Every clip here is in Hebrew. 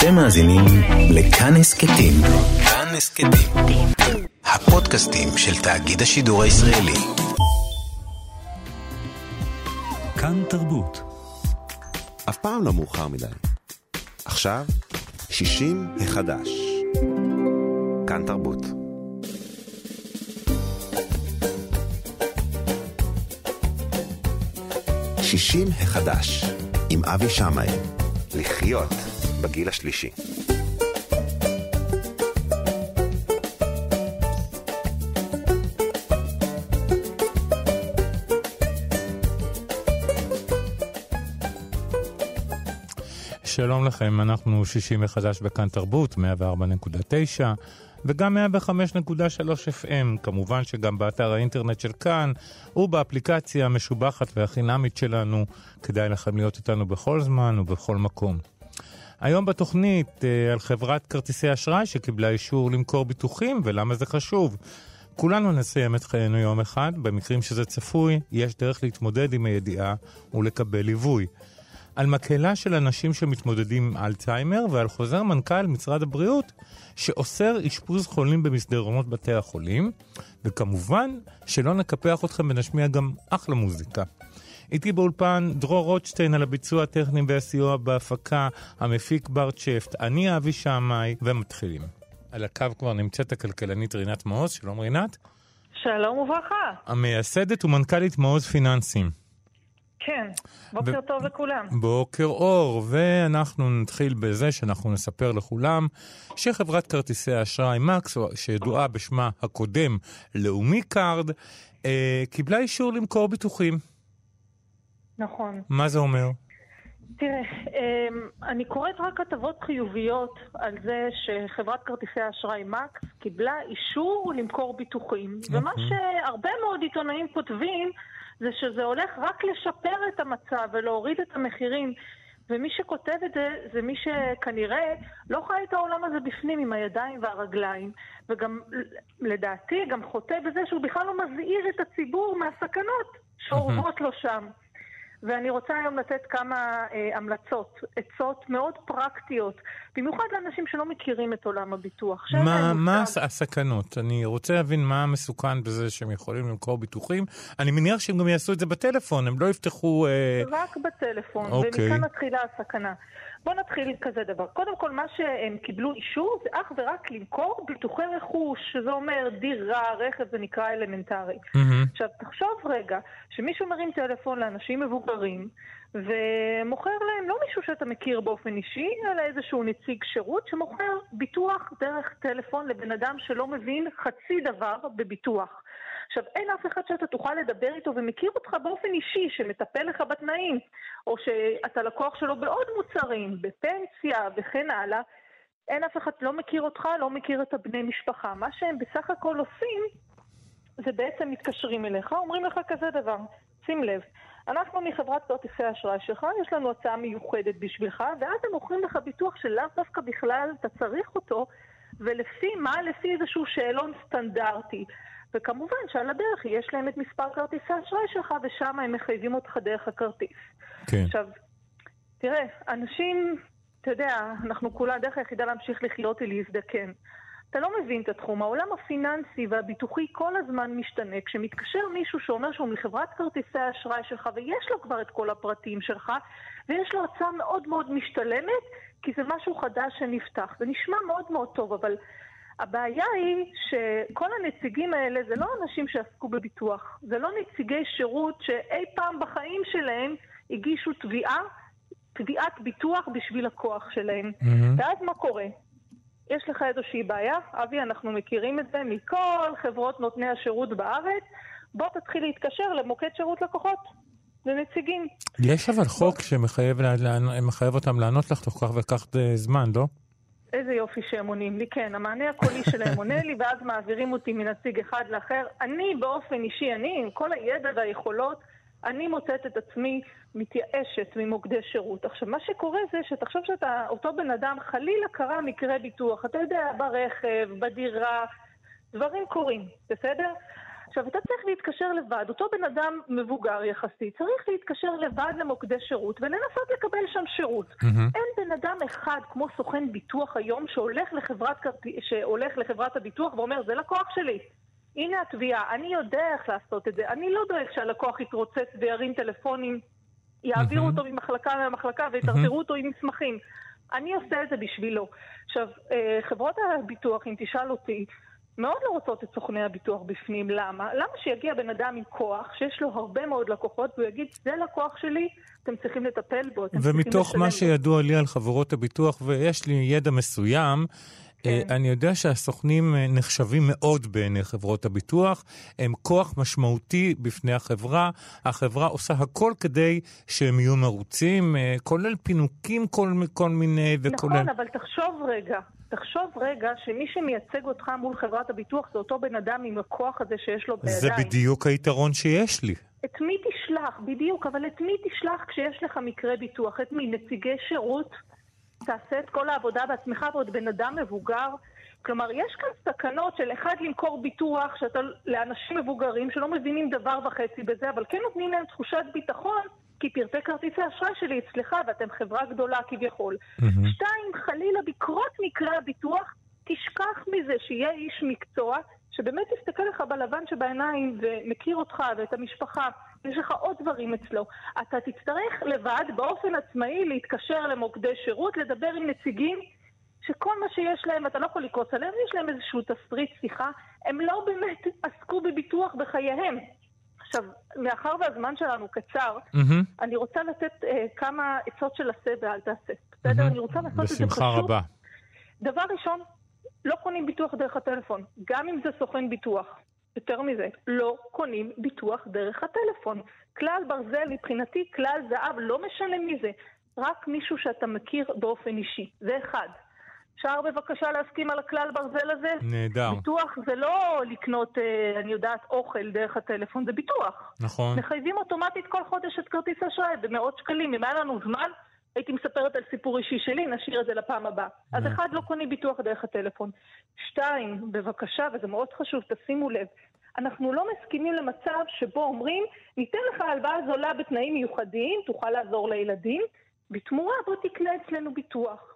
אתם מאזינים לכאן הסכתים. כאן הסכתים. הפודקאסטים של תאגיד השידור הישראלי. כאן תרבות. אף פעם לא מאוחר מדי. עכשיו, 60 החדש. כאן תרבות. שישים החדש, עם אבי שמאי. לחיות בגיל השלישי. שלום לכם, אנחנו שישי מחדש בכאן תרבות, 104.9 וגם 105.3 FM, כמובן שגם באתר האינטרנט של כאן ובאפליקציה המשובחת והחינמית שלנו, כדאי לכם להיות איתנו בכל זמן ובכל מקום. היום בתוכנית אה, על חברת כרטיסי אשראי שקיבלה אישור למכור ביטוחים ולמה זה חשוב. כולנו נסיים את חיינו יום אחד, במקרים שזה צפוי, יש דרך להתמודד עם הידיעה ולקבל ליווי. על מקהלה של אנשים שמתמודדים עם אלצהיימר ועל חוזר מנכ"ל משרד הבריאות שאוסר אשפוז חולים במסדרונות בתי החולים, וכמובן שלא נקפח אתכם ונשמיע גם אחלה מוזיקה. איתי באולפן דרור רוטשטיין על הביצוע הטכני והסיוע בהפקה, המפיק בר צ'פט, אני אבי שמאי, ומתחילים. על הקו כבר נמצאת הכלכלנית רינת מעוז, שלום רינת. שלום וברכה. המייסדת ומנכ"לית מעוז פיננסים. כן, בוקר ו... טוב לכולם. בוקר אור, ואנחנו נתחיל בזה שאנחנו נספר לכולם שחברת כרטיסי האשראי מקס, שידועה בשמה הקודם לאומי קארד, אה, קיבלה אישור למכור ביטוחים. נכון. מה זה אומר? תראה, אמ, אני קוראת רק כתבות חיוביות על זה שחברת כרטיסי האשראי מקס קיבלה אישור למכור ביטוחים. ומה שהרבה מאוד עיתונאים כותבים זה שזה הולך רק לשפר את המצב ולהוריד את המחירים. ומי שכותב את זה, זה מי שכנראה לא חי את העולם הזה בפנים עם הידיים והרגליים, וגם, לדעתי, גם חוטא בזה שהוא בכלל לא מזהיר את הציבור מהסכנות שאורבות לו שם. ואני רוצה היום לתת כמה אה, המלצות, עצות מאוד פרקטיות, במיוחד לאנשים שלא מכירים את עולם הביטוח. מה, מה הסכנות? אני רוצה להבין מה המסוכן בזה שהם יכולים למכור ביטוחים. אני מניח שהם גם יעשו את זה בטלפון, הם לא יפתחו... אה... רק בטלפון, אוקיי. ומכאן מתחילה הסכנה. בואו נתחיל עם כזה דבר. קודם כל, מה שהם קיבלו אישור זה אך ורק למכור ביטוחי רכוש, שזה אומר דירה, רכב, זה נקרא אלמנטרי. Mm-hmm. עכשיו, תחשוב רגע, שמישהו מרים טלפון לאנשים מבוגרים, ומוכר להם לא מישהו שאתה מכיר באופן אישי, אלא איזשהו נציג שירות שמוכר ביטוח דרך טלפון לבן אדם שלא מבין חצי דבר בביטוח. עכשיו, אין אף אחד שאתה תוכל לדבר איתו ומכיר אותך באופן אישי, שמטפל לך בתנאים, או שאתה לקוח שלו בעוד מוצרים, בפנסיה וכן הלאה. אין אף אחד לא מכיר אותך, לא מכיר את הבני משפחה. מה שהם בסך הכל עושים, זה בעצם מתקשרים אליך, אומרים לך כזה דבר, שים לב, אנחנו מחברת כרטיסי האשראי שלך, יש לנו הצעה מיוחדת בשבילך, ואז הם מוכרים לך ביטוח שלאו דווקא בכלל אתה צריך אותו, ולפי מה? לפי איזשהו שאלון סטנדרטי. וכמובן שעל הדרך יש להם את מספר כרטיסי האשראי שלך, ושם הם מחייבים אותך דרך הכרטיס. כן. עכשיו, תראה, אנשים, אתה יודע, אנחנו כולה, הדרך היחידה להמשיך לחיות היא להזדקן. אתה לא מבין את התחום. העולם הפיננסי והביטוחי כל הזמן משתנה. כשמתקשר מישהו שאומר שהוא מחברת כרטיסי האשראי שלך ויש לו כבר את כל הפרטים שלך ויש לו הצעה מאוד מאוד משתלמת, כי זה משהו חדש שנפתח. זה נשמע מאוד מאוד טוב, אבל הבעיה היא שכל הנציגים האלה זה לא אנשים שעסקו בביטוח. זה לא נציגי שירות שאי פעם בחיים שלהם הגישו תביעה, תביעת ביטוח בשביל הכוח שלהם. Mm-hmm. ואז מה קורה? יש לך איזושהי בעיה, אבי, אנחנו מכירים את זה מכל חברות נותני השירות בארץ, בוא תתחיל להתקשר למוקד שירות לקוחות. לנציגים. יש אבל חוק שמחייב אותם לענות לך תוך כך וכך זמן, לא? איזה יופי שהם עונים לי, כן, המענה הקולי שלהם עונה לי, ואז מעבירים אותי מנציג אחד לאחר. אני באופן אישי, אני עם כל הידע והיכולות, אני מוצאת את עצמי מתייאשת ממוקדי שירות. עכשיו, מה שקורה זה שתחשוב שאתה, אותו בן אדם, חלילה קרה מקרה ביטוח, אתה יודע, ברכב, בדירה, דברים קורים, בסדר? עכשיו, אתה צריך להתקשר לבד, אותו בן אדם מבוגר יחסית, צריך להתקשר לבד למוקדי שירות ולנסות לקבל שם שירות. Mm-hmm. אין בן אדם אחד כמו סוכן ביטוח היום שהולך לחברת, שהולך לחברת הביטוח ואומר, זה לקוח שלי. הנה התביעה, אני יודע איך לעשות את זה. אני לא דואג שהלקוח יתרוצץ וירים טלפונים, יעבירו אותו ממחלקה למחלקה ויטרטרו אותו עם מסמכים. אני עושה את זה בשבילו. עכשיו, אה, חברות הביטוח, אם תשאל אותי, מאוד לא רוצות את סוכני הביטוח בפנים. למה? למה שיגיע בן אדם עם כוח, שיש לו הרבה מאוד לקוחות, והוא יגיד, זה לקוח שלי, אתם צריכים לטפל בו, אתם צריכים לשלם ומתוך מה שידוע לי על חברות הביטוח, ויש לי ידע מסוים, כן. אני יודע שהסוכנים אה, נחשבים מאוד בעיני חברות הביטוח, הם כוח משמעותי בפני החברה. החברה עושה הכל כדי שהם יהיו מרוצים, אה, כולל פינוקים כל, כל מיני וכולל... נכון, אבל תחשוב רגע, תחשוב רגע שמי שמייצג אותך מול חברת הביטוח זה אותו בן אדם עם הכוח הזה שיש לו בידיים. זה בדיוק היתרון שיש לי. את מי תשלח, בדיוק, אבל את מי תשלח כשיש לך מקרה ביטוח? את מי? נציגי שירות? תעשה את כל העבודה בעצמך ועוד בן אדם מבוגר. כלומר, יש כאן סכנות של אחד למכור ביטוח שאתה, לאנשים מבוגרים שלא מבינים דבר וחצי בזה, אבל כן נותנים להם תחושת ביטחון, כי פרטי כרטיסי אשראי שלי אצלך ואתם חברה גדולה כביכול. Mm-hmm. שתיים, חלילה בקרות מקרה הביטוח, תשכח מזה שיהיה איש מקצוע שבאמת יסתכל לך בלבן שבעיניים ומכיר אותך ואת המשפחה, יש לך עוד דברים אצלו. אתה תצטרך לבד, באופן עצמאי, להתקשר למוקדי שירות, לדבר עם נציגים שכל מה שיש להם, אתה לא יכול לקרוץ עליהם, יש להם איזשהו תסריט שיחה, הם לא באמת עסקו בביטוח בחייהם. עכשיו, מאחר והזמן שלנו קצר, mm-hmm. אני רוצה לתת uh, כמה עצות של עשה ואל תעשה. בסדר? Mm-hmm. אני רוצה לעשות את זה פשוט. בשמחה רבה. דבר ראשון, לא קונים ביטוח דרך הטלפון, גם אם זה סוכן ביטוח. יותר מזה, לא קונים ביטוח דרך הטלפון. כלל ברזל מבחינתי, כלל זהב, לא משנה מי זה. רק מישהו שאתה מכיר באופן אישי. זה אחד. אפשר בבקשה להסכים על הכלל ברזל הזה? נהדר. ביטוח זה לא לקנות, אה, אני יודעת, אוכל דרך הטלפון, זה ביטוח. נכון. מחייבים אוטומטית כל חודש את כרטיס האשראי במאות שקלים. אם היה לנו זמן, הייתי מספרת על סיפור אישי שלי, נשאיר את זה לפעם הבאה. אז אחד, לא קונים ביטוח דרך הטלפון. שתיים, בבקשה, וזה מאוד חשוב, תשימו לב, אנחנו לא מסכימים למצב שבו אומרים, ניתן לך הלוואה זולה בתנאים מיוחדים, תוכל לעזור לילדים, בתמורה בוא תקנה אצלנו ביטוח.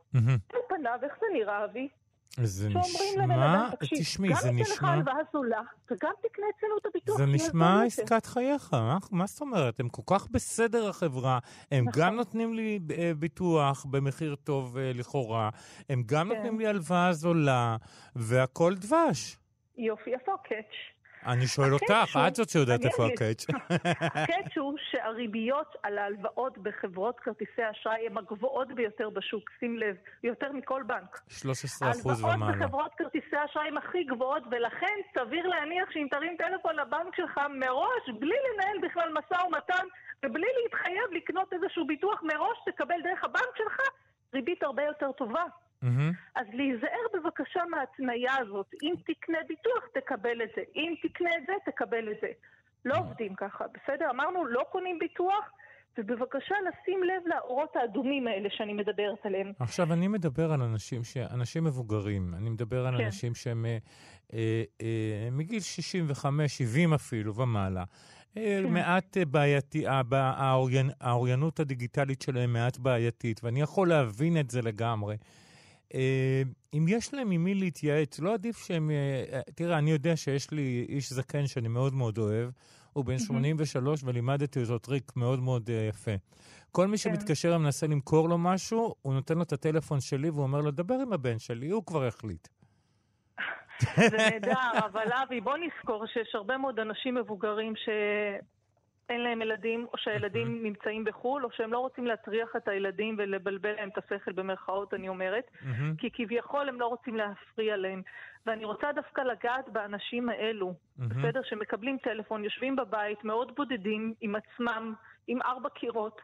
על פניו, איך זה נראה, אבי? זה נשמע, תשמעי, זה נשמע... גם ניתן לך הלוואה זולה, וגם תקנה אצלנו את הביטוח. זה נשמע עסקת חייך, מה, מה זאת אומרת? הם כל כך בסדר החברה, הם נכון. גם נותנים לי אה, ביטוח במחיר טוב אה, לכאורה, הם גם כן. נותנים לי הלוואה זולה, והכל דבש. יופי, איפה הקאץ'? אני שואל אותך, את זאת שיודעת איפה הקאץ'. הקאץ' הוא שהריביות על ההלוואות בחברות כרטיסי האשראי הן הגבוהות ביותר בשוק, שים לב, יותר מכל בנק. 13 אחוז ומעלה. ההלוואות בחברות כרטיסי האשראי הן הכי גבוהות, ולכן סביר להניח שאם תרים טלפון לבנק שלך מראש, בלי לנהל בכלל משא ומתן, ובלי להתחייב לקנות איזשהו ביטוח מראש, תקבל דרך הבנק שלך ריבית הרבה יותר טובה. Mm-hmm. אז להיזהר בבקשה מההתניה הזאת. אם תקנה ביטוח, תקבל את זה. אם תקנה את זה, תקבל את זה. לא עובדים ככה, בסדר? אמרנו, לא קונים ביטוח, ובבקשה לשים לב לאורות האדומים האלה שאני מדברת עליהם. עכשיו, אני מדבר על אנשים, ש... אנשים מבוגרים. אני מדבר על כן. אנשים שהם אה, אה, אה, מגיל 65, 70 אפילו ומעלה. כן. מעט בעייתי, האוריינות הדיגיטלית שלהם מעט בעייתית, ואני יכול להבין את זה לגמרי. אה, אם יש להם עם מי להתייעץ, לא עדיף שהם... אה, אה, תראה, אני יודע שיש לי איש זקן שאני מאוד מאוד אוהב, הוא בן 83 ולימדתי אותו טריק מאוד מאוד יפה. כל מי כן. שמתקשר ומנסה למכור לו משהו, הוא נותן לו את הטלפון שלי והוא אומר לו, דבר עם הבן שלי, הוא כבר החליט. זה נהדר, אבל אבי, בוא נזכור שיש הרבה מאוד אנשים מבוגרים ש... אין להם ילדים, או שהילדים mm-hmm. נמצאים בחו"ל, או שהם לא רוצים להטריח את הילדים ולבלבל להם את השכל במרכאות, אני אומרת, mm-hmm. כי כביכול הם לא רוצים להפריע להם. ואני רוצה דווקא לגעת באנשים האלו, mm-hmm. בסדר? שמקבלים טלפון, יושבים בבית, מאוד בודדים עם עצמם, עם ארבע קירות.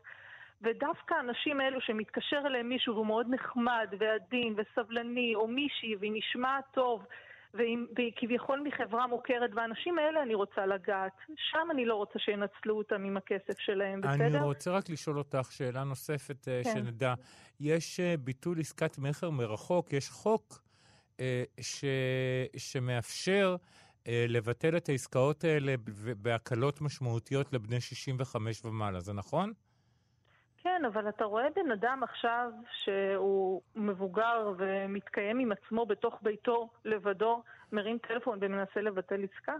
ודווקא האנשים האלו שמתקשר אליהם מישהו והוא מאוד נחמד ועדין וסבלני, או מישהי, והיא נשמעת טוב, והיא כביכול מחברה מוכרת, והאנשים האלה אני רוצה לגעת. שם אני לא רוצה שינצלו אותם עם הכסף שלהם, בסדר? אני רוצה רק לשאול אותך שאלה נוספת, אה, כן. שנדע. יש אה, ביטול עסקת מכר מרחוק, יש חוק אה, ש... שמאפשר לבטל את העסקאות האלה בהקלות משמעותיות לבני 65 ומעלה, זה נכון? כן, אבל אתה רואה בן אדם עכשיו שהוא מבוגר ומתקיים עם עצמו בתוך ביתו לבדו, מרים טלפון ומנסה לבטל עסקה?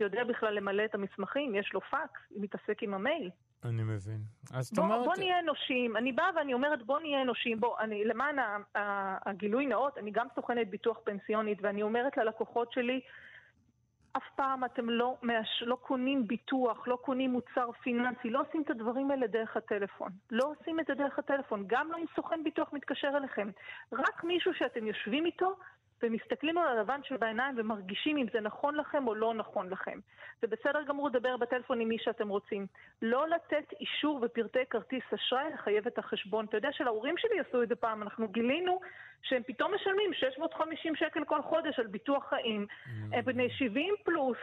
יודע בכלל למלא את המסמכים, יש לו פקס, מתעסק עם המייל. אני מבין. אז בוא, אומרת... בוא נהיה אנושיים. אני באה ואני אומרת, בוא נהיה אנושיים. בוא, אני, למען הגילוי נאות, אני גם סוכנת ביטוח פנסיונית, ואני אומרת ללקוחות שלי, אף פעם אתם לא, מאש... לא קונים ביטוח, לא קונים מוצר פיננסי, לא עושים את הדברים האלה דרך הטלפון. לא עושים את זה דרך הטלפון, גם לא אם סוכן ביטוח מתקשר אליכם. רק מישהו שאתם יושבים איתו ומסתכלים על הלבן שבעיניים ומרגישים אם זה נכון לכם או לא נכון לכם. זה בסדר גמור לדבר בטלפון עם מי שאתם רוצים. לא לתת אישור ופרטי כרטיס אשראי לחייב את החשבון. אתה יודע שלהורים שלי עשו את זה פעם, אנחנו גילינו שהם פתאום משלמים 650 שקל כל חודש על ביטוח חיים. Mm. הם בני 70 פלוס,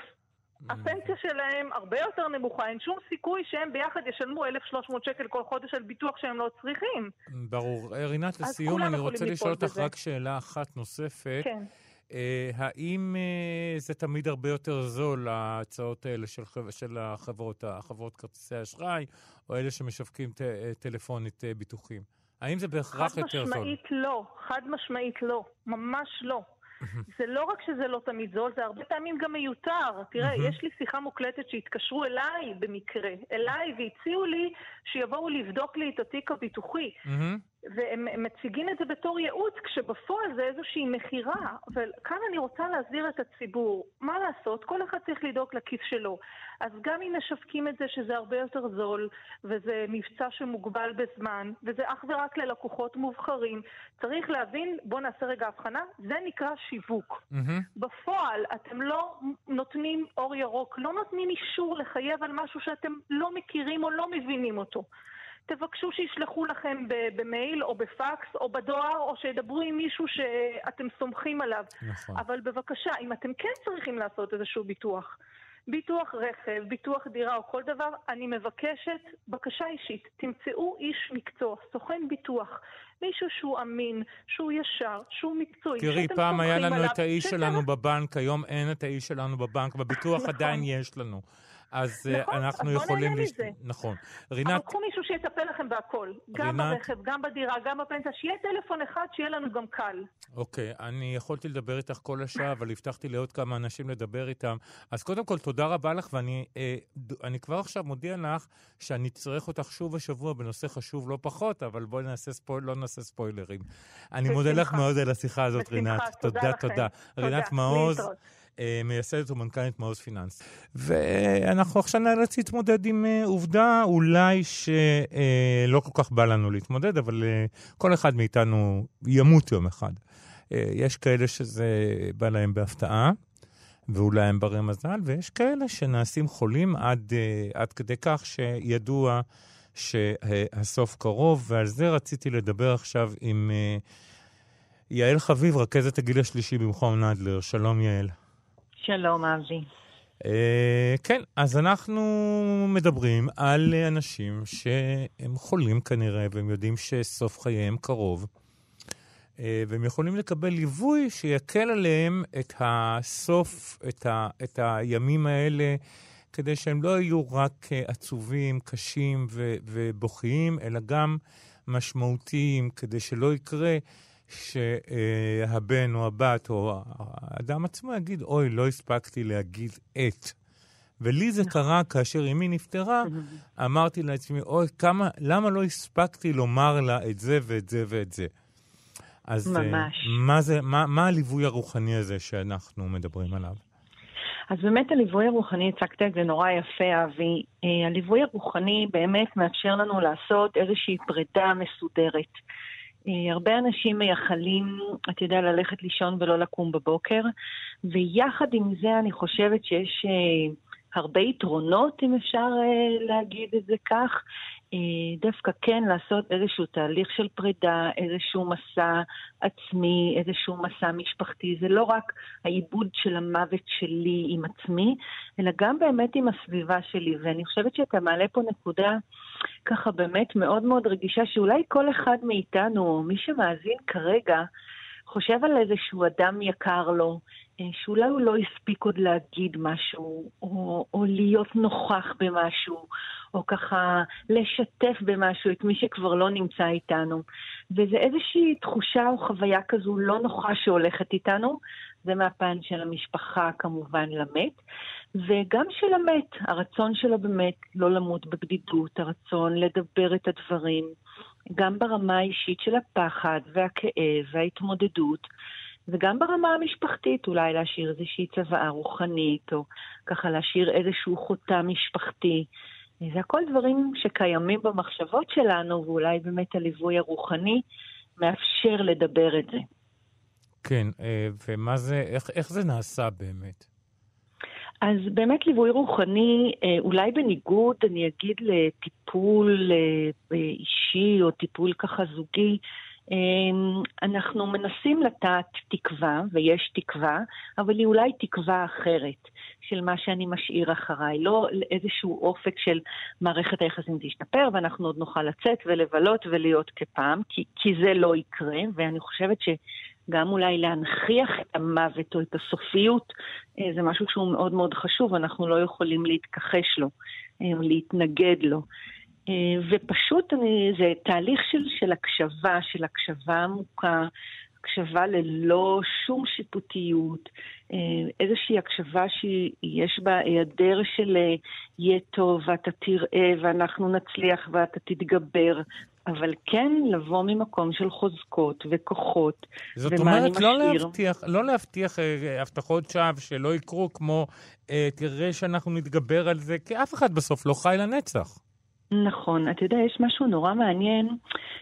הפנסיה שלהם הרבה יותר נמוכה, אין שום סיכוי שהם ביחד ישלמו 1,300 שקל כל חודש על ביטוח שהם לא צריכים. ברור. רינת, לסיום, אני רוצה לשאול אותך רק שאלה אחת נוספת. כן. Uh, האם uh, זה תמיד הרבה יותר זול, ההצעות האלה של, של החברות, החברות כרטיסי האשראי, או אלה שמשווקים ט, טלפונית uh, ביטוחים? האם זה בהכרח יותר זול? חד משמעית לא, חד משמעית לא, ממש לא. זה לא רק שזה לא תמיד זול, זה הרבה פעמים גם מיותר. תראה, יש לי שיחה מוקלטת שהתקשרו אליי במקרה, אליי, והציעו לי שיבואו לבדוק לי את התיק הביטוחי. והם מציגים את זה בתור ייעוץ, כשבפועל זה איזושהי מכירה. אבל כאן אני רוצה להסביר את הציבור. מה לעשות? כל אחד צריך לדאוג לכיס שלו. אז גם אם משווקים את זה שזה הרבה יותר זול, וזה מבצע שמוגבל בזמן, וזה אך ורק ללקוחות מובחרים, צריך להבין, בואו נעשה רגע הבחנה, זה נקרא שיווק. Mm-hmm. בפועל אתם לא נותנים אור ירוק, לא נותנים אישור לחייב על משהו שאתם לא מכירים או לא מבינים אותו. תבקשו שישלחו לכם במייל או בפקס או בדואר, או שידברו עם מישהו שאתם סומכים עליו. נכון. אבל בבקשה, אם אתם כן צריכים לעשות איזשהו ביטוח, ביטוח רכב, ביטוח דירה או כל דבר, אני מבקשת בקשה אישית, תמצאו איש מקצוע, סוכן ביטוח, מישהו שהוא אמין, שהוא ישר, שהוא מקצועי. תראי, פעם היה לנו את האיש שלנו בבנק, היום אין את האיש שלנו בבנק, בביטוח נכון. עדיין יש לנו. אז אה, נכון, אנחנו אז יכולים... לש... מזה. נכון. רינת... אבל קחו מישהו שיטפל לכם בהכל. גם רינת... ברכב, גם בדירה, גם בפנסיה. שיהיה טלפון אחד, שיהיה לנו גם קל. אוקיי, אני יכולתי לדבר איתך כל השעה, אבל הבטחתי לעוד כמה אנשים לדבר איתם. אז קודם כל, תודה רבה לך, ואני אה, כבר עכשיו מודיע לך שאני אצטרך אותך שוב השבוע בנושא חשוב לא פחות, אבל בואי נעשה ספויל, לא נעשה ספוילרים. אני מודה לך מאוד על השיחה הזאת, רינת. תודה, תודה. תודה. רינת מעוז. אה, מייסדת ומנכ"לית מעוז פיננס. ואנחנו עכשיו נאלץ להתמודד עם אה, עובדה אולי שלא כל כך בא לנו להתמודד, אבל אה, כל אחד מאיתנו ימות יום אחד. יש כאלה שזה בא להם בהפתעה. ואולי הם ברי מזל, ויש כאלה שנעשים חולים עד, עד כדי כך שידוע שהסוף קרוב, ועל זה רציתי לדבר עכשיו עם יעל חביב, רכזת הגיל השלישי במכון נדלר. שלום יעל. שלום, אבי. Uh, כן, אז אנחנו מדברים על אנשים שהם חולים כנראה, והם יודעים שסוף חייהם קרוב, uh, והם יכולים לקבל ליווי שיקל עליהם את הסוף, את, ה, את הימים האלה, כדי שהם לא יהיו רק uh, עצובים, קשים ובוכיים, אלא גם משמעותיים, כדי שלא יקרה שהבן או הבת או האדם עצמו יגיד, אוי, לא הספקתי להגיד את. ולי זה נכון. קרה כאשר אמי נפטרה, אמרתי לעצמי, אוי, כמה, למה לא הספקתי לומר לה את זה ואת זה ואת זה? אז אה, ממש. מה, זה, מה, מה הליווי הרוחני הזה שאנחנו מדברים עליו? אז באמת הליווי הרוחני, הצגת את זה נורא יפה, אבי. אה, הליווי הרוחני באמת מאפשר לנו לעשות איזושהי פרידה מסודרת. אה, הרבה אנשים מייחלים, אתה יודע, ללכת לישון ולא לקום בבוקר, ויחד עם זה אני חושבת שיש אה, הרבה יתרונות, אם אפשר אה, להגיד את זה כך, דווקא כן לעשות איזשהו תהליך של פרידה, איזשהו מסע עצמי, איזשהו מסע משפחתי. זה לא רק העיבוד של המוות שלי עם עצמי, אלא גם באמת עם הסביבה שלי. ואני חושבת שאתה מעלה פה נקודה ככה באמת מאוד מאוד רגישה, שאולי כל אחד מאיתנו, מי שמאזין כרגע, חושב על איזשהו אדם יקר לו, אה, שאולי הוא לא הספיק עוד להגיד משהו, או, או להיות נוכח במשהו, או ככה לשתף במשהו את מי שכבר לא נמצא איתנו. וזה איזושהי תחושה או חוויה כזו לא נוחה שהולכת איתנו, זה מהפן של המשפחה כמובן למת, וגם של המת, הרצון שלו באמת לא למות בבדידות, הרצון לדבר את הדברים, גם ברמה האישית של הפחד והכאב וההתמודדות. וגם ברמה המשפחתית, אולי להשאיר איזושהי צוואה רוחנית, או ככה להשאיר איזשהו חותם משפחתי. זה הכל דברים שקיימים במחשבות שלנו, ואולי באמת הליווי הרוחני מאפשר לדבר את זה. כן, אה, ומה זה, איך, איך זה נעשה באמת? אז באמת ליווי רוחני, אה, אולי בניגוד, אני אגיד, לטיפול אה, אישי או טיפול ככה זוגי, אנחנו מנסים לטעת תקווה, ויש תקווה, אבל היא אולי תקווה אחרת של מה שאני משאיר אחריי, לא איזשהו אופק של מערכת היחסים תשתפר ואנחנו עוד נוכל לצאת ולבלות ולהיות כפעם, כי, כי זה לא יקרה, ואני חושבת שגם אולי להנכיח את המוות או את הסופיות אה, זה משהו שהוא מאוד מאוד חשוב, אנחנו לא יכולים להתכחש לו אה, להתנגד לו. אה, ופשוט אני, זה תהליך של, של הקשבה, של הקשבה עמוקה, הקשבה ללא שום שיפוטיות, אה, איזושהי הקשבה שיש בה היעדר של אה, יהיה טוב ואתה תראה ואנחנו נצליח ואתה תתגבר, אבל כן לבוא ממקום של חוזקות וכוחות, זאת אומרת, לא להבטיח, לא להבטיח אה, הבטחות שווא שלא יקרו כמו, אה, תראה שאנחנו נתגבר על זה, כי אף אחד בסוף לא חי לנצח. נכון. אתה יודע, יש משהו נורא מעניין,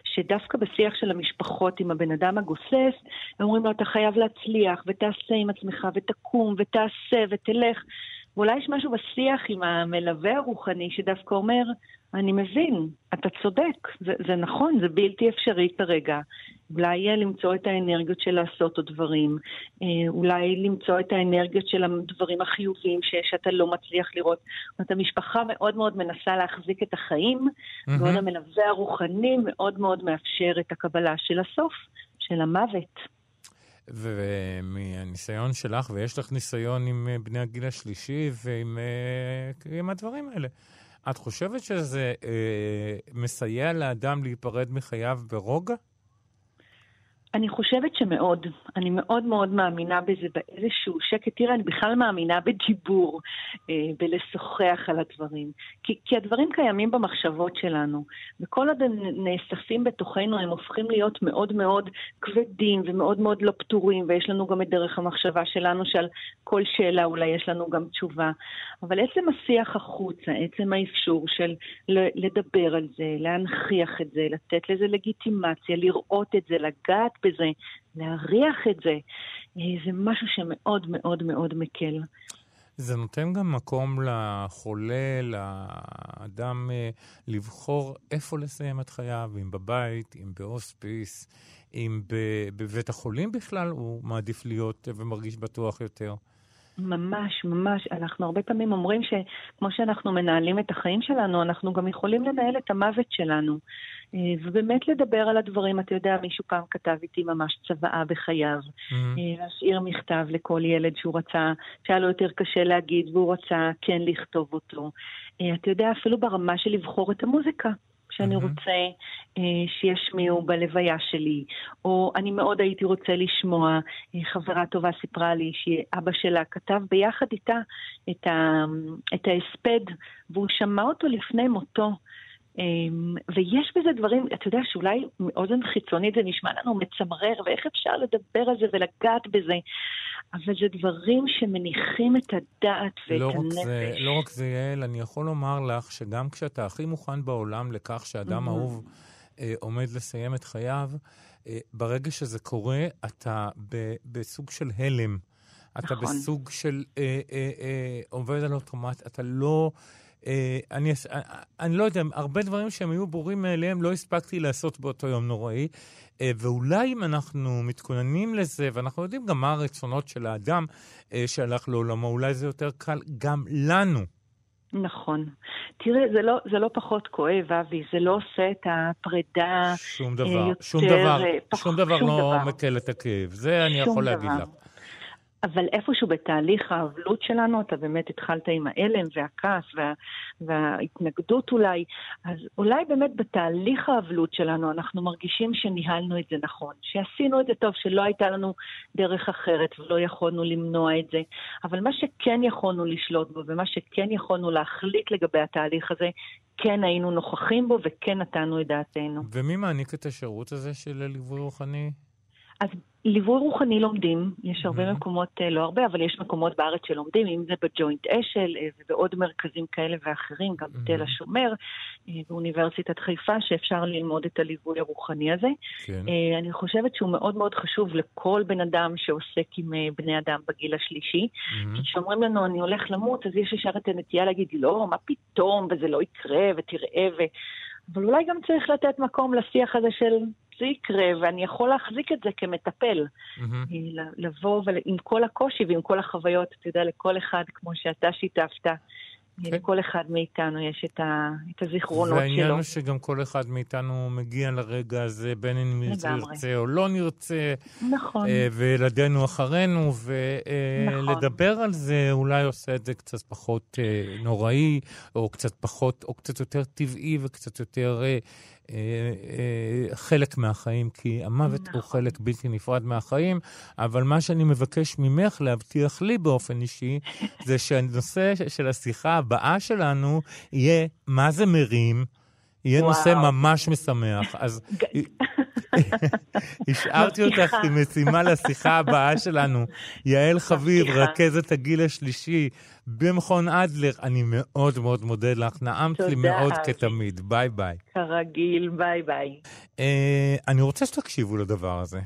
שדווקא בשיח של המשפחות עם הבן אדם הגוסס, הם אומרים לו, אתה חייב להצליח, ותעשה עם עצמך, ותקום, ותעשה, ותלך. ואולי יש משהו בשיח עם המלווה הרוחני שדווקא אומר, אני מבין, אתה צודק, זה, זה נכון, זה בלתי אפשרי כרגע. אולי למצוא את האנרגיות של לעשות עוד דברים, אה, אולי למצוא את האנרגיות של הדברים החיוביים שאתה לא מצליח לראות. זאת אומרת, המשפחה מאוד מאוד מנסה להחזיק את החיים, mm-hmm. ועוד המלווה הרוחני מאוד מאוד מאפשר את הקבלה של הסוף, של המוות. ומהניסיון שלך, ויש לך ניסיון עם אה, בני הגיל השלישי ועם אה, עם הדברים האלה. את חושבת שזה אה, מסייע לאדם להיפרד מחייו ברוגע? אני חושבת שמאוד. אני מאוד מאוד מאמינה בזה באיזשהו שקט. תראה, אני בכלל מאמינה בדיבור, אה, בלשוחח על הדברים. כי, כי הדברים קיימים במחשבות שלנו, וכל עוד הם נאספים בתוכנו, הם הופכים להיות מאוד מאוד כבדים ומאוד מאוד לא פתורים, ויש לנו גם את דרך המחשבה שלנו, שעל כל שאלה אולי יש לנו גם תשובה. אבל עצם השיח החוצה, עצם האפשור של לדבר על זה, להנכיח את זה, לתת לזה לגיטימציה, לראות את זה, לגעת בזה, להריח את זה, אה, זה משהו שמאוד מאוד מאוד מקל. זה נותן גם מקום לחולה, לאדם, אה, לבחור איפה לסיים את חייו, אם בבית, אם בהוספיס, אם בבית החולים בכלל, הוא מעדיף להיות ומרגיש בטוח יותר. ממש, ממש. אנחנו הרבה פעמים אומרים שכמו שאנחנו מנהלים את החיים שלנו, אנחנו גם יכולים לנהל את המוות שלנו. אה, ובאמת לדבר על הדברים, אתה יודע, מישהו פעם כתב איתי ממש צוואה בחייו. Mm-hmm. אה, להשאיר מכתב לכל ילד שהוא רצה, שהיה לו יותר קשה להגיד והוא רצה כן לכתוב אותו. אה, אתה יודע, אפילו ברמה של לבחור את המוזיקה. שאני mm-hmm. רוצה אה, שישמיעו בלוויה שלי, או אני מאוד הייתי רוצה לשמוע, אה, חברה טובה סיפרה לי שאבא שלה כתב ביחד איתה את, ה, את ההספד, והוא שמע אותו לפני מותו. אמ, ויש בזה דברים, אתה יודע שאולי מאוזן חיצונית זה נשמע לנו מצמרר, ואיך אפשר לדבר על זה ולגעת בזה, אבל זה דברים שמניחים את הדעת ואת לא הנפש. זה, לא רק זה, יעל, אני יכול לומר לך שגם כשאתה הכי מוכן בעולם לכך שאדם mm-hmm. אהוב אה, עומד לסיים את חייו, אה, ברגע שזה קורה, אתה ב, בסוג של הלם. אתה נכון. בסוג של אה, אה, אה, עובד על אוטומט, אתה לא... אה, אני, אה, אני לא יודע, הרבה דברים שהם היו ברורים מאליהם לא הספקתי לעשות באותו יום נוראי. אה, ואולי אם אנחנו מתכוננים לזה, ואנחנו יודעים גם מה הרצונות של האדם שהלך לעולמו, אולי זה יותר קל גם לנו. נכון. תראה, זה לא, זה לא פחות כואב, אבי, זה לא עושה את הפרידה שום דבר, יותר... שום דבר, פח, שום דבר שום לא דבר. מקל את הכאב. זה אני יכול דבר. להגיד לך. אבל איפשהו בתהליך האבלות שלנו, אתה באמת התחלת עם ההלם והכעס וה, וההתנגדות אולי, אז אולי באמת בתהליך האבלות שלנו אנחנו מרגישים שניהלנו את זה נכון, שעשינו את זה טוב, שלא הייתה לנו דרך אחרת ולא יכולנו למנוע את זה. אבל מה שכן יכולנו לשלוט בו ומה שכן יכולנו להחליט לגבי התהליך הזה, כן היינו נוכחים בו וכן נתנו את דעתנו. ומי מעניק את השירות הזה של ליווי רוחני? אז ליווי רוחני לומדים, יש הרבה mm-hmm. מקומות, אה, לא הרבה, אבל יש מקומות בארץ שלומדים, אם זה בג'וינט אשל אה, ובעוד מרכזים כאלה ואחרים, גם. בתל השומר, אה, באוניברסיטת חיפה, שאפשר ללמוד את הליווי הרוחני הזה. כן. אני חושבת שהוא מאוד מאוד חשוב לכל בן אדם שעוסק עם בני אדם בגיל השלישי. Mm-hmm. כי כשאומרים לנו, אני הולך למות, אז יש ישר את הנטייה להגיד, לא, מה פתאום, וזה לא יקרה, ותראה, ו... אבל אולי גם צריך לתת מקום לשיח הזה של זה יקרה, ואני יכול להחזיק את זה כמטפל. Mm-hmm. לבוא ועם כל הקושי ועם כל החוויות, אתה יודע, לכל אחד, כמו שאתה שיתפת, כן. לכל אחד מאיתנו יש את, ה, את הזיכרונות שלו. והעניין הוא שגם כל אחד מאיתנו מגיע לרגע הזה, בין אם נרצה או לא נרצה. נכון. אה, וילדינו אחרינו, ולדבר נכון. על זה אולי עושה את זה קצת פחות אה, נוראי, או קצת פחות, או קצת יותר טבעי וקצת יותר... אה, אה, חלק מהחיים, כי המוות נכון. הוא חלק בלתי נפרד מהחיים, אבל מה שאני מבקש ממך להבטיח לי באופן אישי, זה שהנושא של השיחה הבאה שלנו יהיה מה זה מרים, יהיה וואו. נושא ממש משמח. אז השארתי אותך עם משימה לשיחה הבאה שלנו. יעל חביב, רכזת הגיל השלישי במכון אדלר. אני מאוד מאוד מודה לך, נעמת לי מאוד כתמיד. ביי ביי. כרגיל, ביי ביי. אה, אני רוצה שתקשיבו לדבר הזה.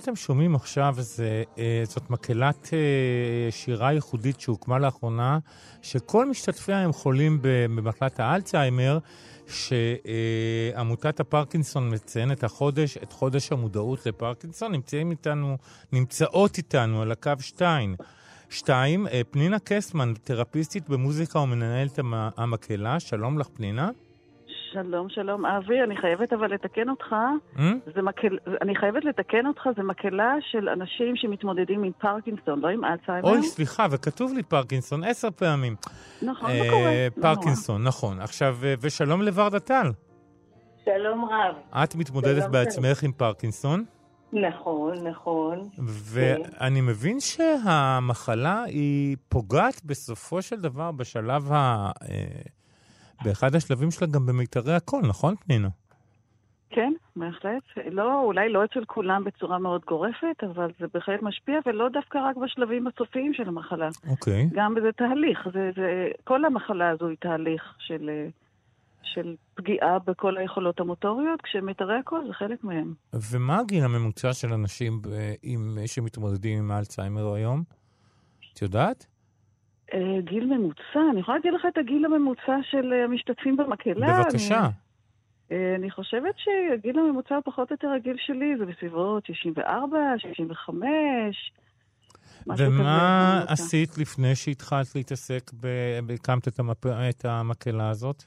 שאתם שומעים עכשיו זה, אה, זאת מקהלת אה, שירה ייחודית שהוקמה לאחרונה, שכל משתתפיה הם חולים במחלת האלצהיימר, שעמותת הפרקינסון מציינת החודש, את חודש המודעות לפרקינסון. נמצאים איתנו, נמצאות איתנו על הקו שתיים. שתיים, אה, פנינה קסמן, תרפיסטית במוזיקה ומנהלת המקהלה. שלום לך, פנינה. שלום, שלום, אבי, אני חייבת אבל לתקן אותך. Mm? זה מקל... אני חייבת לתקן אותך, זה מקהלה של אנשים שמתמודדים עם פרקינסון, לא עם אלצהיימר. אוי, סליחה, וכתוב לי פרקינסון עשר פעמים. נכון, אה, לא קורה. פרקינסון, לא נכון. עכשיו, אה, ושלום לוורדה טל. שלום רב. את מתמודדת שלום בעצמך עם פרקינסון? נכון, נכון. ואני כן. מבין שהמחלה היא פוגעת בסופו של דבר בשלב ה... אה, באחד השלבים שלה גם במיתרי הקול, נכון, פנינה? כן, בהחלט. לא, אולי לא אצל כולם בצורה מאוד גורפת, אבל זה בהחלט משפיע, ולא דווקא רק בשלבים הסופיים של המחלה. אוקיי. גם בזה תהליך. זה, זה, כל המחלה הזו היא תהליך של, של פגיעה בכל היכולות המוטוריות, כשמיתרי הקול זה חלק מהם. ומה הגיל הממוצע של אנשים עם, שמתמודדים עם האלצהיימר היום? את יודעת? אה, גיל ממוצע, אני יכולה להגיד לך את הגיל הממוצע של אה, המשתתפים במקהלה. בבקשה. אני, אה, אני חושבת שהגיל הממוצע הוא פחות או יותר הגיל שלי, זה בסביבות 64, 65. ומה עשית לפני שהתחלת להתעסק, הקמת את, המפ... את המקהלה הזאת?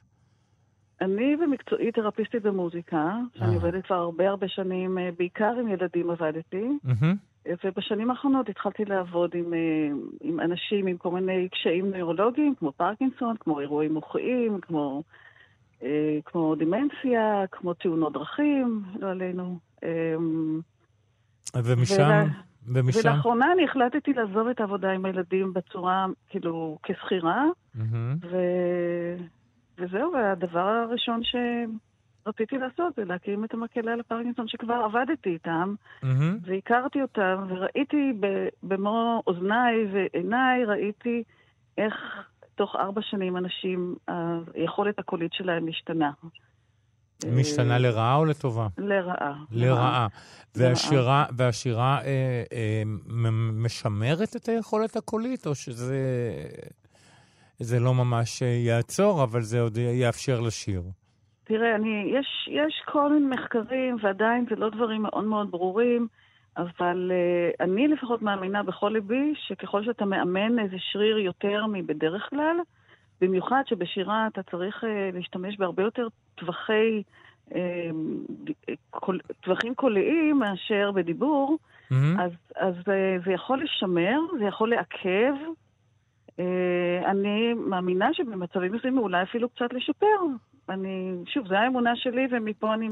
אני במקצועי תרפיסטית במוזיקה, שאני עובדת כבר הרבה הרבה שנים, בעיקר עם ילדים עבדתי. Mm-hmm. ובשנים האחרונות התחלתי לעבוד עם, אה, עם אנשים עם כל מיני קשיים נוירולוגיים, כמו פרקינסון, כמו אירועים מוחיים, כמו, אה, כמו דימנציה, כמו תאונות דרכים, לא עלינו. אמ, ומשם? ומשם? ולאחרונה אני החלטתי לעזוב את העבודה עם הילדים בצורה, כאילו, כשכירה, mm-hmm. ו... וזהו, והדבר הראשון ש... רציתי לעשות זה להקים את המקהלה לפרקינסון שכבר עבדתי איתם, mm-hmm. והכרתי אותם, וראיתי במו אוזניי ועיניי, ראיתי איך תוך ארבע שנים אנשים, היכולת הקולית שלהם משתנה. משתנה לרעה או לטובה? לרעה. לרעה. והשירה, והשירה אה, אה, משמרת את היכולת הקולית, או שזה זה לא ממש יעצור, אבל זה עוד יאפשר לשיר? תראה, אני, יש, יש כל מיני מחקרים, ועדיין זה לא דברים מאוד מאוד ברורים, אבל uh, אני לפחות מאמינה בכל ליבי שככל שאתה מאמן איזה שריר יותר מבדרך כלל, במיוחד שבשירה אתה צריך uh, להשתמש בהרבה יותר טווחי, uh, קול, טווחים קוליים מאשר בדיבור, mm-hmm. אז, אז uh, זה יכול לשמר, זה יכול לעכב. Uh, אני מאמינה שבמצבים מסוימים אולי אפילו קצת לשפר. אני, שוב, זו האמונה שלי ומפה אני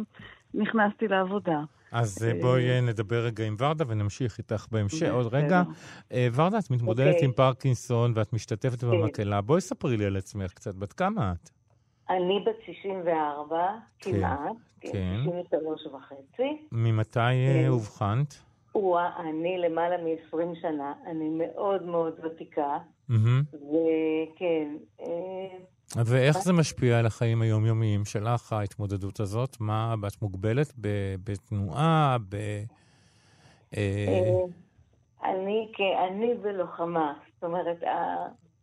נכנסתי לעבודה. אז בואי נדבר רגע עם ורדה ונמשיך איתך בהמשך. עוד רגע. ורדה, את מתמודדת עם פרקינסון ואת משתתפת במקהלה. בואי ספרי לי על עצמך קצת. בת כמה את? אני בת 64, כמעט. כן. 63 וחצי. ממתי אובחנת? אני למעלה מ-20 שנה. אני מאוד מאוד ותיקה. וכן. ואיך זה משפיע על החיים היומיומיים שלך, ההתמודדות הזאת? מה, את מוגבלת בתנועה, ב... אני, אני בלוחמה. זאת אומרת,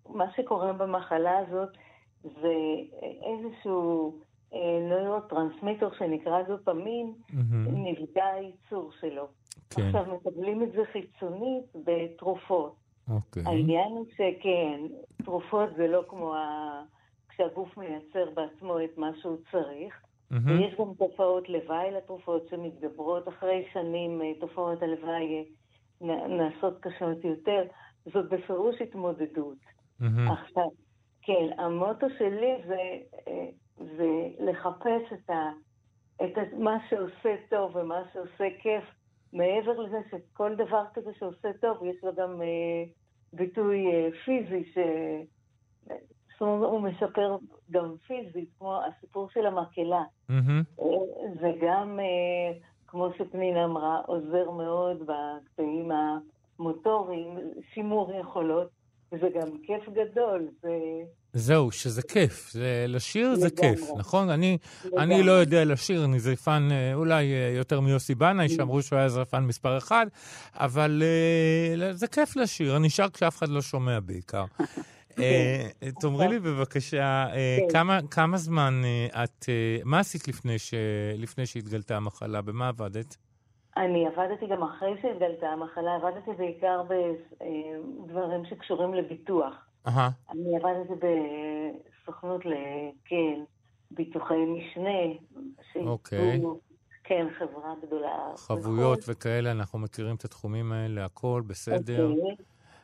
מה שקורה במחלה הזאת זה איזשהו נוירוטרנסמיטר שנקרא דופמין, נפגע הייצור שלו. כן. עכשיו, מקבלים את זה חיצונית בתרופות. אוקיי. העניין הוא שכן, תרופות זה לא כמו ה... כשהגוף מייצר בעצמו את מה שהוא צריך. Mm-hmm. ויש גם תופעות לוואי לתרופות שמתגברות אחרי שנים, אה, תופעות הלוואי אה, נעשות קשות יותר. זאת בפירוש התמודדות. Mm-hmm. עכשיו, כן, המוטו שלי זה, אה, זה לחפש את, ה, את מה שעושה טוב ומה שעושה כיף, מעבר לזה שכל דבר כזה שעושה טוב, יש לו גם אה, ביטוי אה, פיזי ש... זאת אומרת, הוא משפר גם פיזית, כמו הסיפור של המקהלה. Mm-hmm. וגם, אה, כמו שפנינה אמרה, עוזר מאוד בקטעים המוטוריים, שימור יכולות, וזה גם כיף גדול. זה... זהו, שזה כיף. זה, לשיר לגמרי. זה כיף, נכון? אני, אני לא יודע לשיר, אני זייפן אה, אולי יותר מיוסי בנאי, שאמרו שהוא היה זייפן מספר אחד, אבל זה כיף לשיר, אני שר כשאף אחד לא שומע בעיקר. אה, תאמרי לי בבקשה, אה, כן. כמה זמן אה, את, מה עשית לפני שהתגלתה המחלה? במה עבדת? אני עבדתי גם אחרי שהתגלתה המחלה, עבדתי בעיקר בדברים שקשורים לביטוח. אני עבדתי בסוכנות לכן, ביטוחי משנה. אוקיי. כן, חברה גדולה. חבויות וכאלה, אנחנו מכירים את התחומים האלה, הכל בסדר. אוקיי.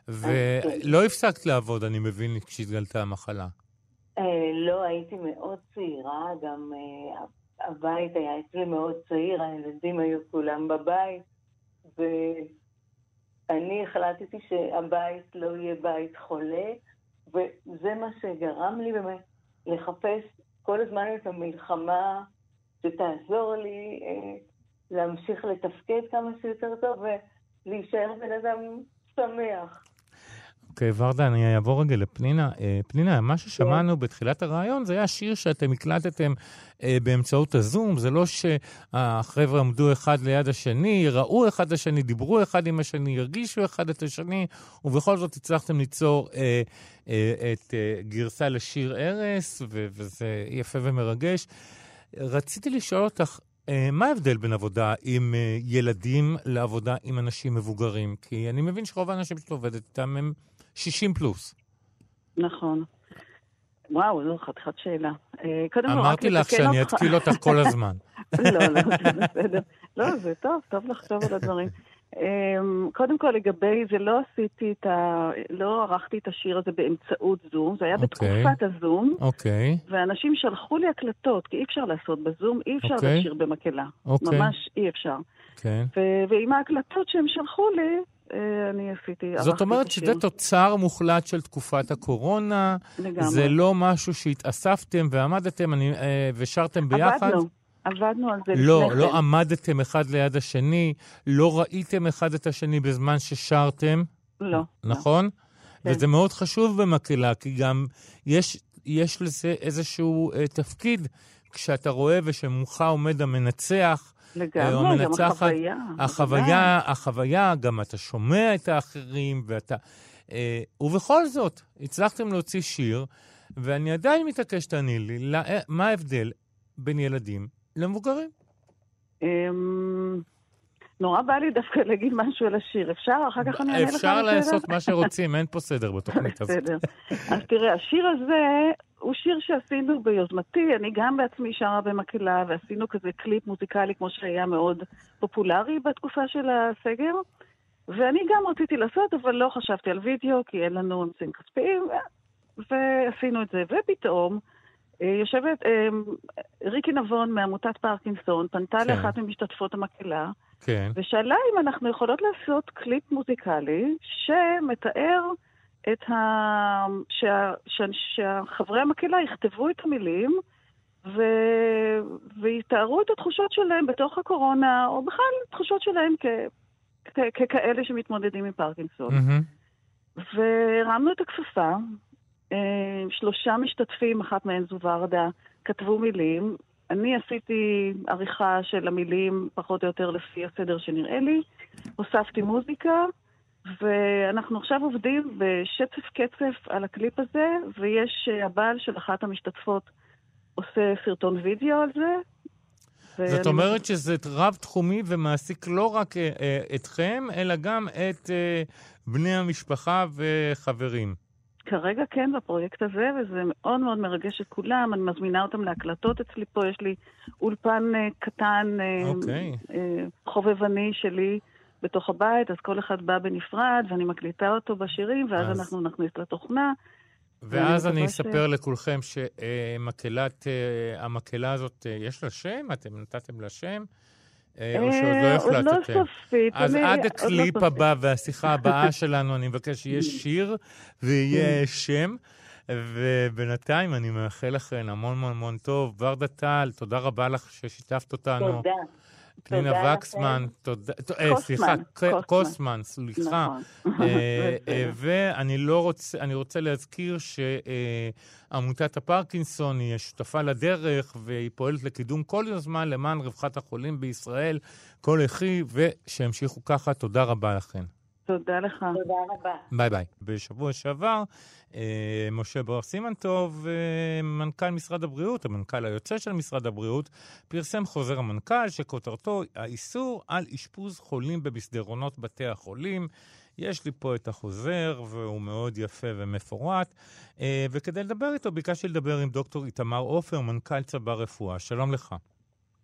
ולא הפסקת לעבוד, אני מבין, כשהתגלתה המחלה. אה, לא, הייתי מאוד צעירה, גם אה, הבית היה אצלי מאוד צעיר, הילדים היו כולם בבית, ואני החלטתי שהבית לא יהיה בית חולה, וזה מה שגרם לי באמת לחפש כל הזמן את המלחמה שתעזור לי אה, להמשיך לתפקד כמה שיותר טוב ולהישאר בן אדם שמח. אוקיי, ורדה, אני אעבור רגע לפנינה. אה, פנינה, מה ששמענו בתחילת הרעיון זה היה שיר שאתם הקלטתם אה, באמצעות הזום. זה לא שהחבר'ה עמדו אחד ליד השני, ראו אחד את השני, דיברו אחד עם השני, הרגישו אחד את השני, ובכל זאת הצלחתם ליצור אה, אה, את אה, גרסה לשיר ארס, וזה יפה ומרגש. רציתי לשאול אותך, אה, מה ההבדל בין עבודה עם ילדים לעבודה עם אנשים מבוגרים? כי אני מבין שרוב האנשים שאת עובדת איתם הם 60 פלוס. נכון. וואו, זו חתיכת שאלה. אה, קודם אמרתי לך שאני אתקיל אותך כל הזמן. לא, לא, בסדר. לא, זה טוב, טוב לחשוב על הדברים. אמ, קודם כל, לגבי זה, לא עשיתי את ה... לא ערכתי את השיר הזה באמצעות זום, זה היה okay. אוקיי. בתקופת הזום. אוקיי. Okay. ואנשים שלחו לי הקלטות, כי אי אפשר לעשות בזום, אי אפשר okay. אוקיי. לשיר במקהלה. אוקיי. ממש אי אפשר. כן. Okay. ו- ועם ההקלטות שהם שלחו לי, אני עשיתי, זאת אומרת שזה תוצר מוחלט של תקופת הקורונה. לגמרי. זה לא משהו שהתאספתם ועמדתם אני, אה, ושרתם ביחד? עבדנו. עבדנו על זה לא, לפני לא כן. לא עמדתם אחד ליד השני, לא ראיתם אחד את השני בזמן ששרתם. לא. נכון? וזה מאוד חשוב במקהלה, כי גם יש, יש לזה איזשהו אה, תפקיד כשאתה רואה ושמולך עומד המנצח. לגמרי, גם החוויה. החוויה, החוויה, גם אתה שומע את האחרים, ואתה... אה, ובכל זאת, הצלחתם להוציא שיר, ואני עדיין מתעקש, תעני לי, לא, מה ההבדל בין ילדים למבוגרים? נורא בא לי דווקא להגיד משהו על השיר. אפשר? אחר כך אני אענה לך על השאלה. אפשר לעשות מה שרוצים, אין פה סדר בתוכנית הזאת. בסדר. אז תראה, השיר הזה הוא שיר שעשינו ביוזמתי. אני גם בעצמי שרה במקהלה, ועשינו כזה קליפ מוזיקלי כמו שהיה מאוד פופולרי בתקופה של הסגר. ואני גם רציתי לעשות, אבל לא חשבתי על וידאו, כי אין לנו אמצעים כספיים, ועשינו את זה. ופתאום... אה, יושבת אה, ריקי נבון מעמותת פרקינסון, פנתה כן. לאחת ממשתתפות המקהלה, כן. ושאלה אם אנחנו יכולות לעשות קליפ מוזיקלי שמתאר את ה... שה... שה... שהחברי המקהלה יכתבו את המילים ו... ויתארו את התחושות שלהם בתוך הקורונה, או בכלל תחושות שלהם כ... כ... ככאלה שמתמודדים עם פרקינסון. Mm-hmm. והרמנו את הכפפה, שלושה משתתפים, אחת מהן זו ורדה, כתבו מילים. אני עשיתי עריכה של המילים פחות או יותר לפי הסדר שנראה לי, הוספתי מוזיקה, ואנחנו עכשיו עובדים בשצף קצף על הקליפ הזה, ויש אה, הבעל של אחת המשתתפות עושה סרטון וידאו על זה. זאת אומרת שזה רב-תחומי ומעסיק לא רק אה, אתכם, אלא גם את בני המשפחה וחברים. כרגע כן בפרויקט הזה, וזה מאוד מאוד מרגש את כולם. אני מזמינה אותם להקלטות אצלי פה, יש לי אולפן uh, קטן, uh, okay. uh, חובבני שלי בתוך הבית, אז כל אחד בא בנפרד, ואני מקליטה אותו בשירים, ואז אז... אנחנו נכניס לתוכנה. ואז אני אספר ש... לכולכם שמקהלת, uh, המקהלה הזאת, uh, יש לה שם? אתם נתתם לה שם? אה, או שעוד לא החלטתם? עוד לא סופית. אז עד לא הקליפ הבא והשיחה הבאה שלנו, אני מבקש שיהיה שיר ויהיה שם. ובינתיים אני מאחל לכם המון המון המון טוב. ורדה טל, תודה רבה לך ששיתפת אותנו. תודה. פנינה וקסמן, תודה, אה, סליחה, קוסמן, סליחה. נכון. אה, ואני לא רוצה, אני רוצה להזכיר שעמותת הפרקינסון היא שותפה לדרך והיא פועלת לקידום כל יוזמה למען רווחת החולים בישראל, כל אחי, ושהמשיכו ככה. תודה רבה לכם. תודה לך. תודה רבה. ביי ביי. בשבוע שעבר, אה, משה בר סימנטוב, אה, מנכ"ל משרד הבריאות, המנכ"ל היוצא של משרד הבריאות, פרסם חוזר המנכ"ל שכותרתו האיסור על אשפוז חולים במסדרונות בתי החולים. יש לי פה את החוזר, והוא מאוד יפה ומפורט. אה, וכדי לדבר איתו, ביקשתי לדבר עם דוקטור איתמר עופר, מנכ"ל צבא רפואה. שלום לך.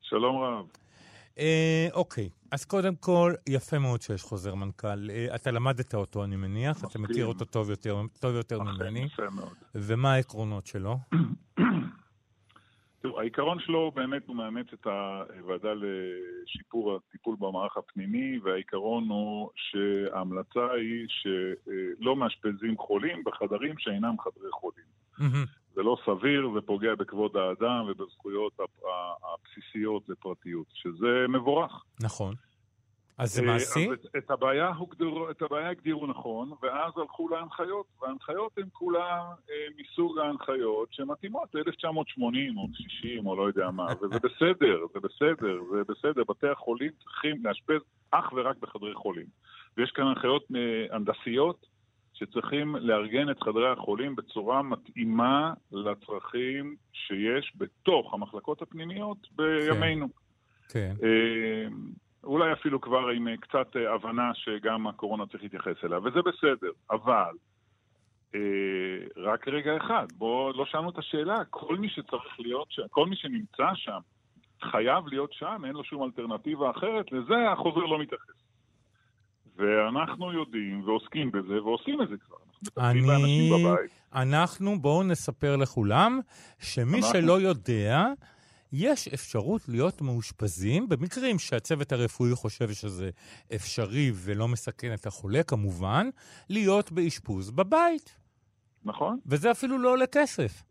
שלום רב. אה, אוקיי, אז קודם כל, יפה מאוד שיש חוזר מנכ"ל. אה, אתה למדת אותו, אני מניח, אתה מכיר אותו טוב יותר, טוב יותר ממני. יפה מאוד. ומה העקרונות שלו? תראו, העיקרון שלו באמת הוא מאמץ את הוועדה לשיפור הטיפול במערך הפנימי, והעיקרון הוא שההמלצה היא שלא מאשפזים חולים בחדרים שאינם חדרי חולים. זה לא סביר ופוגע בכבוד האדם ובזכויות הבסיסיות לפרטיות, שזה מבורך. נכון. אז זה אה, מעשי? אז את, הבעיה הוגדרו, את הבעיה הגדירו נכון, ואז הלכו להנחיות, וההנחיות הן כולן אה, מסוג ההנחיות שמתאימות ל-1980 או 60 או לא יודע מה, וזה בסדר, זה בסדר, זה בסדר. בתי החולים צריכים לאשפז אך ורק בחדרי חולים. ויש כאן הנחיות אה, הנדסיות שצריכים לארגן את חדרי החולים בצורה מתאימה לצרכים שיש בתוך המחלקות הפנימיות בימינו. כן. אה, אולי אפילו כבר עם קצת הבנה שגם הקורונה צריך להתייחס אליה, וזה בסדר, אבל אה, רק רגע אחד, בואו, לא שאלנו את השאלה, כל מי שצריך להיות שם, כל מי שנמצא שם, חייב להיות שם, אין לו שום אלטרנטיבה אחרת, לזה החוזר לא מתייחס. ואנחנו יודעים ועוסקים בזה ועושים את זה כבר. אני... אנחנו, בואו נספר לכולם, שמי אנחנו... שלא יודע, יש אפשרות להיות מאושפזים במקרים שהצוות הרפואי חושב שזה אפשרי ולא מסכן את החולה, כמובן, להיות באשפוז בבית. נכון. וזה אפילו לא עולה כסף.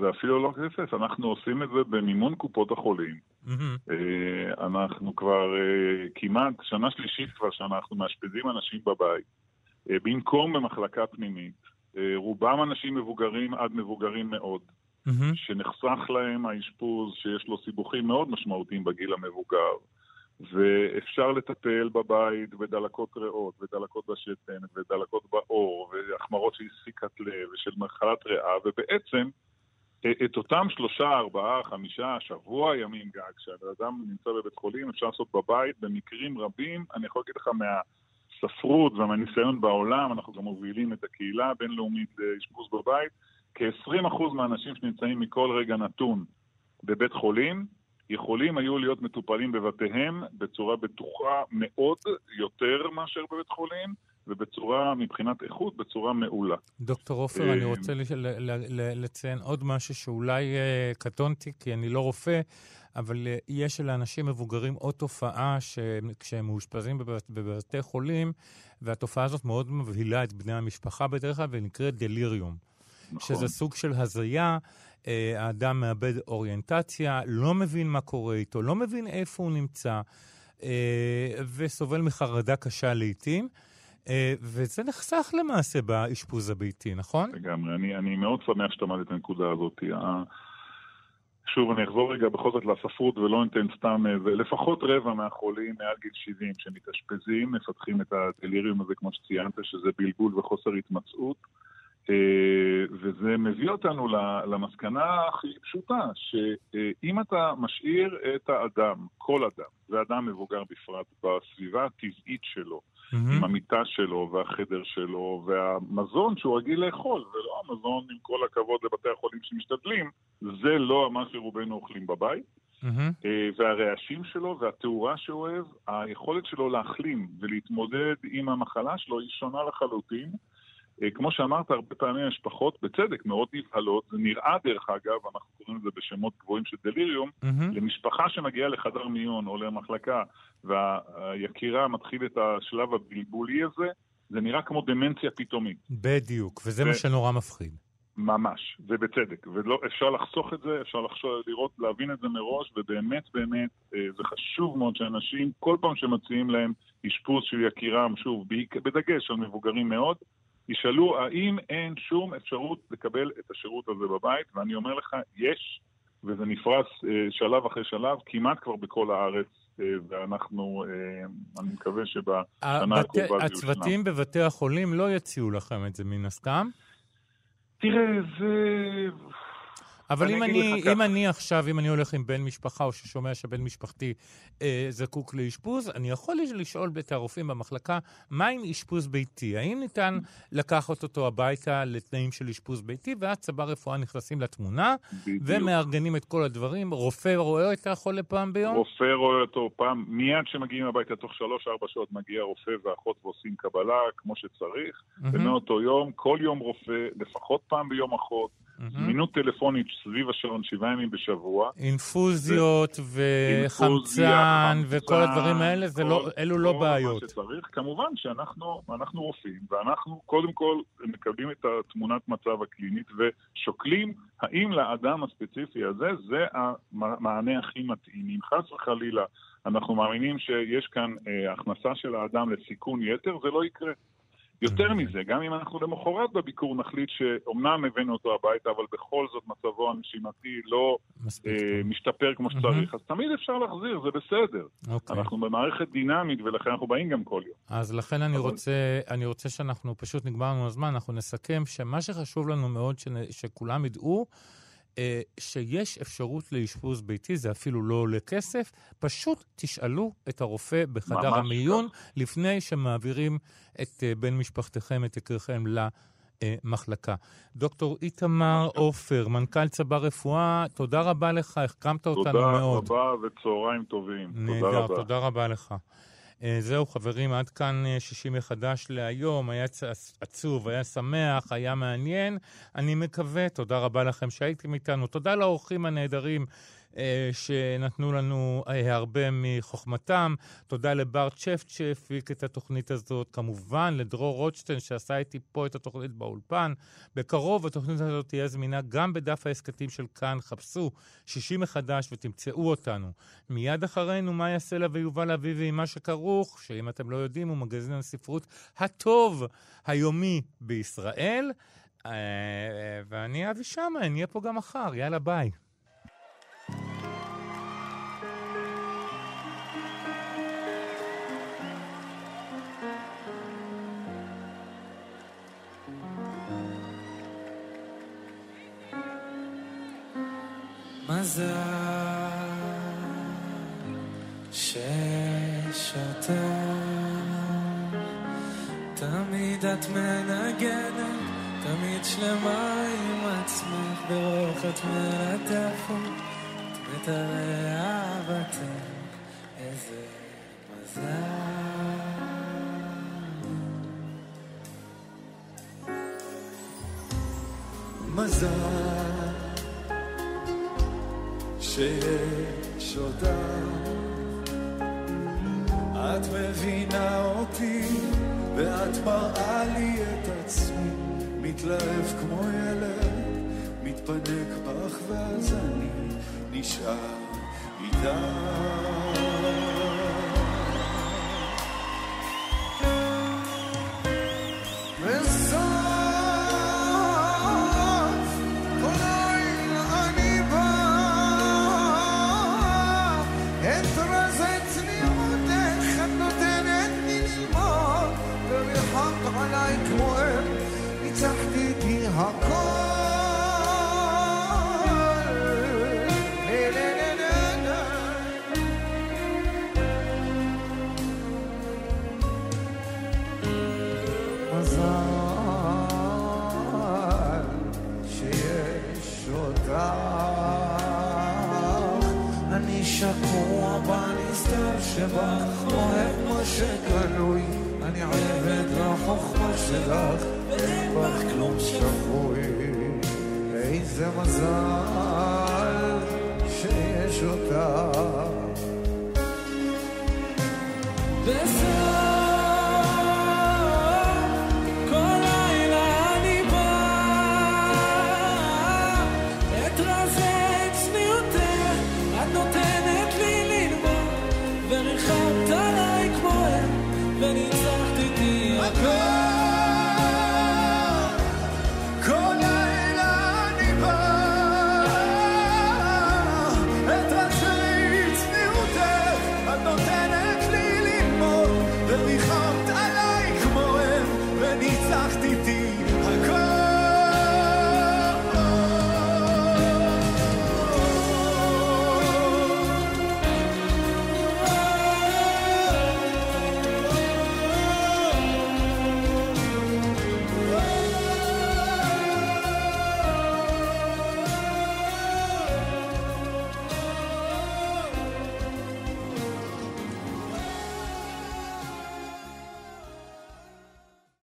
זה אפילו לא כסף, אנחנו עושים את זה במימון קופות החולים. Mm-hmm. אנחנו כבר אה, כמעט, שנה שלישית כבר שאנחנו מאשפזים אנשים בבית. במקום במחלקה פנימית. רובם אנשים מבוגרים עד מבוגרים מאוד, mm-hmm. שנחסך להם האשפוז שיש לו סיבוכים מאוד משמעותיים בגיל המבוגר. ואפשר לטפל בבית בדלקות ריאות, ודלקות בשתן, ודלקות בעור, והחמרות של סיכת לב, ושל מחלת ריאה, ובעצם את אותם שלושה, ארבעה, חמישה, שבוע ימים גג, כשאדם נמצא בבית חולים, אפשר לעשות בבית במקרים רבים. אני יכול להגיד לך מהספרות ומהניסיון בעולם, אנחנו גם מובילים את הקהילה הבינלאומית לאשפוז בבית, כ-20% מהאנשים שנמצאים מכל רגע נתון בבית חולים, יכולים היו להיות מטופלים בבתיהם בצורה בטוחה מאוד יותר מאשר בבית חולים, ובצורה, מבחינת איכות, בצורה מעולה. דוקטור עופר, אני אה, רוצה לציין עוד משהו שאולי אה, קטונתי, כי אני לא רופא, אבל אה, יש לאנשים מבוגרים עוד תופעה שכשהם מאושפזים בבתי חולים, והתופעה הזאת מאוד מבהילה את בני המשפחה בדרך כלל, ונקראת דליריום. נכון. שזה סוג של הזיה. האדם מאבד אוריינטציה, לא מבין מה קורה איתו, לא מבין איפה הוא נמצא, וסובל מחרדה קשה לעיתים. אה, וזה נחסך למעשה באשפוז הביתי, נכון? לגמרי. אני, אני מאוד שמח שאתה מעלה את הנקודה הזאת. שוב, אני אחזור רגע בכל זאת לספרות ולא ניתן סתם, לפחות רבע מהחולים מעל גיל 70 שמתאשפזים, מפתחים את הדליריום הזה, כמו שציינת, שזה בלבול וחוסר התמצאות. אה, וזה מביא אותנו למסקנה הכי פשוטה, שאם אתה משאיר את האדם, כל אדם, ואדם מבוגר בפרט, בסביבה הטבעית שלו, mm-hmm. עם המיטה שלו והחדר שלו והמזון שהוא רגיל לאכול, זה לא המזון, עם כל הכבוד לבתי החולים שמשתדלים, זה לא מה שרובנו אוכלים בבית. Mm-hmm. והרעשים שלו והתאורה שהוא אוהב, היכולת שלו להחלים ולהתמודד עם המחלה שלו היא שונה לחלוטין. אה, כמו שאמרת, הרבה פעמים משפחות, בצדק, מאוד נבהלות, זה נראה דרך אגב, אנחנו קוראים לזה בשמות גבוהים של דליריום, mm-hmm. למשפחה שמגיעה לחדר מיון או למחלקה והיקירה מתחיל את השלב הבלבולי הזה, זה נראה כמו דמנציה פתאומית. בדיוק, וזה ו... מה שנורא מפחיד. ממש, ובצדק. ואפשר לחסוך את זה, אפשר לחשוב, לראות, להבין את זה מראש, ובאמת באמת אה, זה חשוב מאוד שאנשים, כל פעם שמציעים להם אשפוז של יקירם, שוב, בדגש על מבוגרים מאוד, ישאלו האם אין שום אפשרות לקבל את השירות הזה בבית, ואני אומר לך, יש, וזה נפרס אה, שלב אחרי שלב, כמעט כבר בכל הארץ, אה, ואנחנו, אה, אני מקווה שבשנה הקרובה זה יושלם. הצוותים בבתי החולים לא יציעו לכם את זה מן הסתם? תראה, זה... אבל אם אני, אם אני עכשיו, אם אני הולך עם בן משפחה, או ששומע שבן משפחתי אה, זקוק לאשפוז, אני יכול לשאול את הרופאים במחלקה, מה עם אשפוז ביתי? האם ניתן לקחת אותו הביתה לתנאים של אשפוז ביתי, ואז צבא רפואה נכנסים לתמונה, בדיוק. ומארגנים את כל הדברים? רופא רואה את החולה פעם ביום? רופא רואה אותו פעם, מיד כשמגיעים הביתה, תוך שלוש-ארבע שעות מגיע רופא ואחות ועושים קבלה כמו שצריך, mm-hmm. ומאותו יום, כל יום רופא, לפחות פעם ביום אחות. זמינות טלפונית סביב השעון שבעה ימים בשבוע. אינפוזיות וחמצן וכל הדברים האלה, לא, אלו לא בעיות. שצריך. כמובן שאנחנו רופאים, ואנחנו קודם כל מקבלים את התמונת מצב הקלינית ושוקלים האם לאדם הספציפי הזה זה המענה הכי מתאים. אם חס וחלילה אנחנו מאמינים שיש כאן אה, הכנסה של האדם לסיכון יתר, זה לא יקרה. יותר מזה, גם אם אנחנו למחרת בביקור נחליט שאומנם הבאנו אותו הביתה, אבל בכל זאת מצבו הנשימתי לא אה, משתפר כמו שצריך. אז תמיד אפשר להחזיר, זה בסדר. Okay. אוקיי. אנחנו במערכת דינמית ולכן אנחנו באים גם כל יום. אז לכן אני, אבל... רוצה, אני רוצה שאנחנו, פשוט נגמר לנו הזמן, אנחנו נסכם שמה שחשוב לנו מאוד שנ, שכולם ידעו, שיש אפשרות לאשפוז ביתי, זה אפילו לא עולה כסף, פשוט תשאלו את הרופא בחדר המיון כך. לפני שמעבירים את אה, בן משפחתכם, את יקריכם למחלקה. דוקטור איתמר עופר, מנכ"ל צבא רפואה, תודה רבה לך, החכמת אותנו מאוד. תודה רבה וצהריים טובים. נהדר, תודה רבה. תודה רבה לך. אה, זהו, חברים, עד כאן אה, שישי מחדש להיום. היה עצוב, היה שמח, היה מעניין. אני מקווה, תודה רבה לכם שהייתם איתנו. תודה לאורחים הנהדרים. אה, שנתנו לנו אה, הרבה מחוכמתם. תודה לברט שפט שהפיק את התוכנית הזאת, כמובן לדרור רוטשטיין שעשה איתי פה את התוכנית באולפן. בקרוב התוכנית הזאת תהיה זמינה גם בדף ההסכתים של כאן. חפשו שישי מחדש ותמצאו אותנו. מיד אחרינו, מאיה סלע ויובל אביבי מה שכרוך, שאם אתם לא יודעים, הוא מגזין הספרות הטוב היומי בישראל. אה, ואני אבי שמה, נהיה פה גם מחר. יאללה, ביי. מזל שיש אותה תמיד את מנגנת, תמיד שלמה עם עצמך ברוח את מלטפת, את מתארי אהבתך, איזה מזל. מזל שיש אותה. את מבינה אותי, ואת מראה לי את עצמי, מתלהב כמו ילד, מתפנק בך, ואז אני נשאר איתך. שבך, אוהב מה שגלוי, אני עבד לחוכמה שלך, אין בך כלום שבוי. איזה מזל שיש אותך. בסוף